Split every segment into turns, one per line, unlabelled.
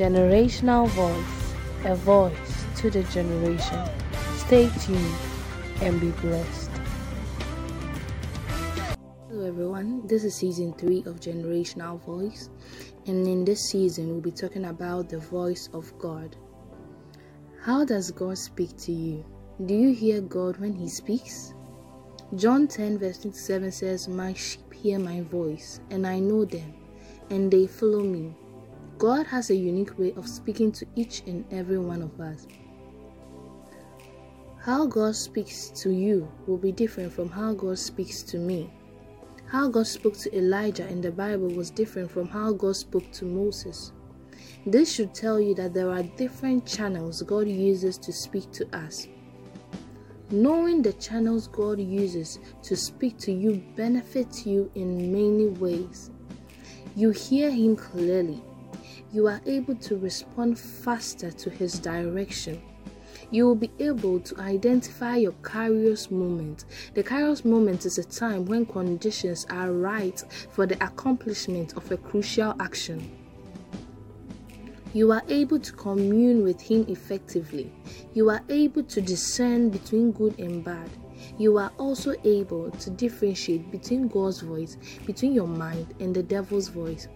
Generational voice, a voice to the generation. Stay tuned and be blessed. Hello, everyone. This is season three of Generational Voice, and in this season, we'll be talking about the voice of God. How does God speak to you? Do you hear God when He speaks? John 10, verse 27 says, My sheep hear my voice, and I know them, and they follow me. God has a unique way of speaking to each and every one of us. How God speaks to you will be different from how God speaks to me. How God spoke to Elijah in the Bible was different from how God spoke to Moses. This should tell you that there are different channels God uses to speak to us. Knowing the channels God uses to speak to you benefits you in many ways. You hear Him clearly you are able to respond faster to His direction. You will be able to identify your kairos moment. The kairos moment is a time when conditions are right for the accomplishment of a crucial action. You are able to commune with Him effectively. You are able to discern between good and bad. You are also able to differentiate between God's voice, between your mind, and the devil's voice.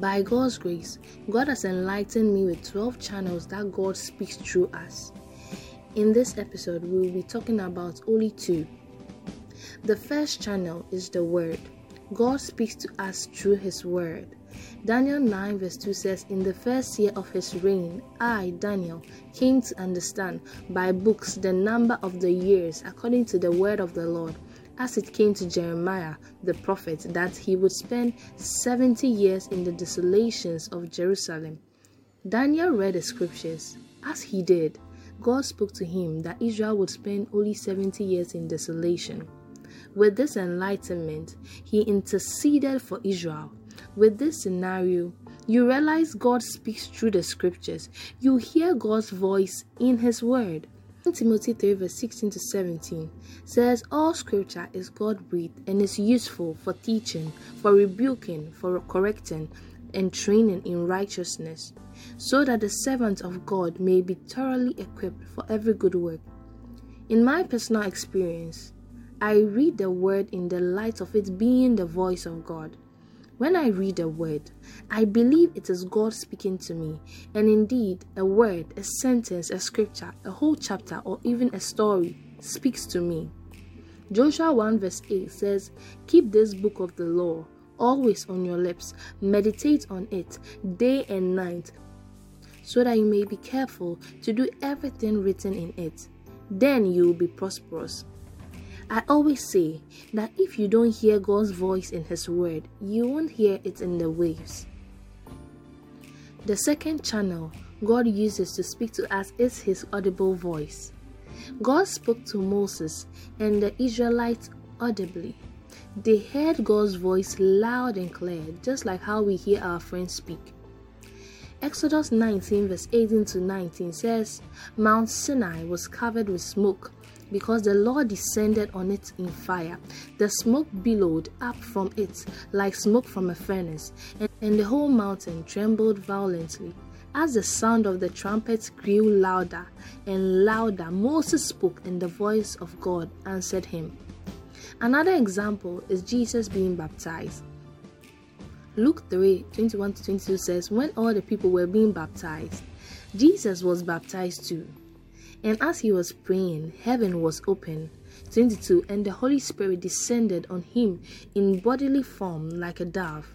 By God's grace, God has enlightened me with 12 channels that God speaks through us. In this episode, we will be talking about only two. The first channel is the Word. God speaks to us through His Word. Daniel 9, verse 2 says, In the first year of his reign, I, Daniel, came to understand by books the number of the years according to the word of the Lord as it came to Jeremiah the prophet that he would spend 70 years in the desolations of Jerusalem. Daniel read the scriptures. As he did, God spoke to him that Israel would spend only 70 years in desolation. With this enlightenment, he interceded for Israel. With this scenario, you realize God speaks through the scriptures. You hear God's voice in his word. Timothy 3 verse 16 to 17 says, All scripture is God breathed and is useful for teaching, for rebuking, for correcting, and training in righteousness, so that the servant of God may be thoroughly equipped for every good work. In my personal experience, I read the word in the light of it being the voice of God. When I read a word, I believe it is God speaking to me, and indeed, a word, a sentence, a scripture, a whole chapter, or even a story speaks to me. Joshua 1 verse 8 says, Keep this book of the law always on your lips, meditate on it day and night, so that you may be careful to do everything written in it. Then you will be prosperous. I always say that if you don't hear God's voice in His Word, you won't hear it in the waves. The second channel God uses to speak to us is His audible voice. God spoke to Moses and the Israelites audibly. They heard God's voice loud and clear, just like how we hear our friends speak. Exodus 19, verse 18 to 19 says, Mount Sinai was covered with smoke because the Lord descended on it in fire. The smoke billowed up from it like smoke from a furnace, and, the whole mountain trembled violently. As the sound of the trumpets grew louder and louder, Moses spoke, and the voice of God answered him. Another example is Jesus being baptized. Luke 3 21 to 22 says, When all the people were being baptized, Jesus was baptized too. And as he was praying, heaven was open. 22 And the Holy Spirit descended on him in bodily form like a dove.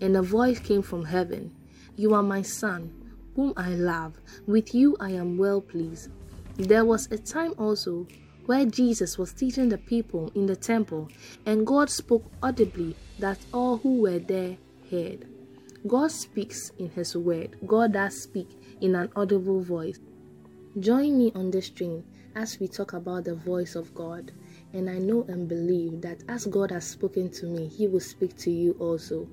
And a voice came from heaven You are my Son, whom I love. With you I am well pleased. There was a time also where Jesus was teaching the people in the temple, and God spoke audibly that all who were there heard. God speaks in His word, God does speak in an audible voice. Join me on this stream as we talk about the voice of God. And I know and believe that as God has spoken to me, He will speak to you also.